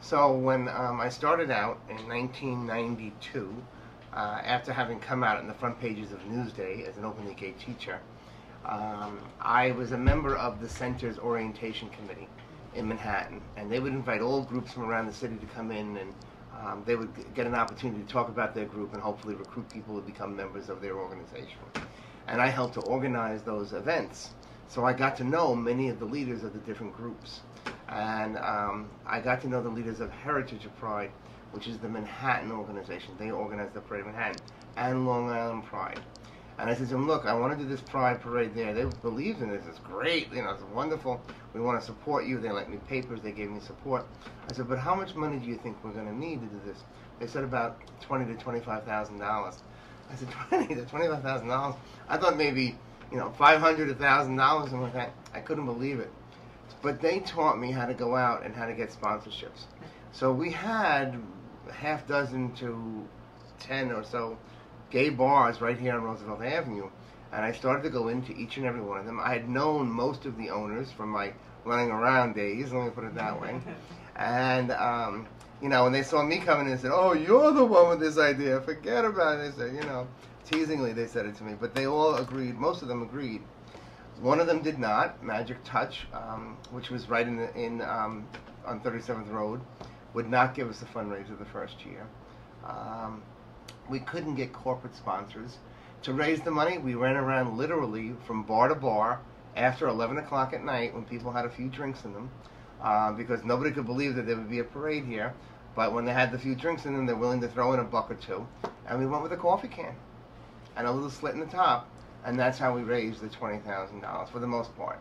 So when um, I started out in 1992, uh, after having come out in the front pages of Newsday as an openly gay teacher, um, I was a member of the center's orientation committee in Manhattan, and they would invite all groups from around the city to come in, and um, they would get an opportunity to talk about their group and hopefully recruit people to become members of their organization. And I helped to organize those events, so I got to know many of the leaders of the different groups, and um, I got to know the leaders of Heritage of Pride, which is the Manhattan organization. They organize the Parade of Manhattan and Long Island Pride. And I said to them, look, I want to do this pride parade there. They believed in this. It's great. You know, it's wonderful. We want to support you. They lent me papers. They gave me support. I said, but how much money do you think we're going to need to do this? They said about twenty to twenty-five thousand dollars. I said, twenty to twenty-five thousand dollars. I thought maybe, you know, five hundred to thousand dollars, something like that. I couldn't believe it. But they taught me how to go out and how to get sponsorships. So we had a half dozen to ten or so gay bars right here on Roosevelt Avenue, and I started to go into each and every one of them. I had known most of the owners from my running around days, let me put it that way. And, um, you know, when they saw me coming in and said, Oh, you're the one with this idea, forget about it. They said, you know, teasingly they said it to me, but they all agreed, most of them agreed. One of them did not, Magic Touch, um, which was right in, the, in um, on 37th Road, would not give us a fundraiser the first year. Um, we couldn't get corporate sponsors. To raise the money, we ran around literally from bar to bar after 11 o'clock at night when people had a few drinks in them, uh, because nobody could believe that there would be a parade here. But when they had the few drinks in them, they're willing to throw in a buck or two. And we went with a coffee can and a little slit in the top. And that's how we raised the $20,000 for the most part.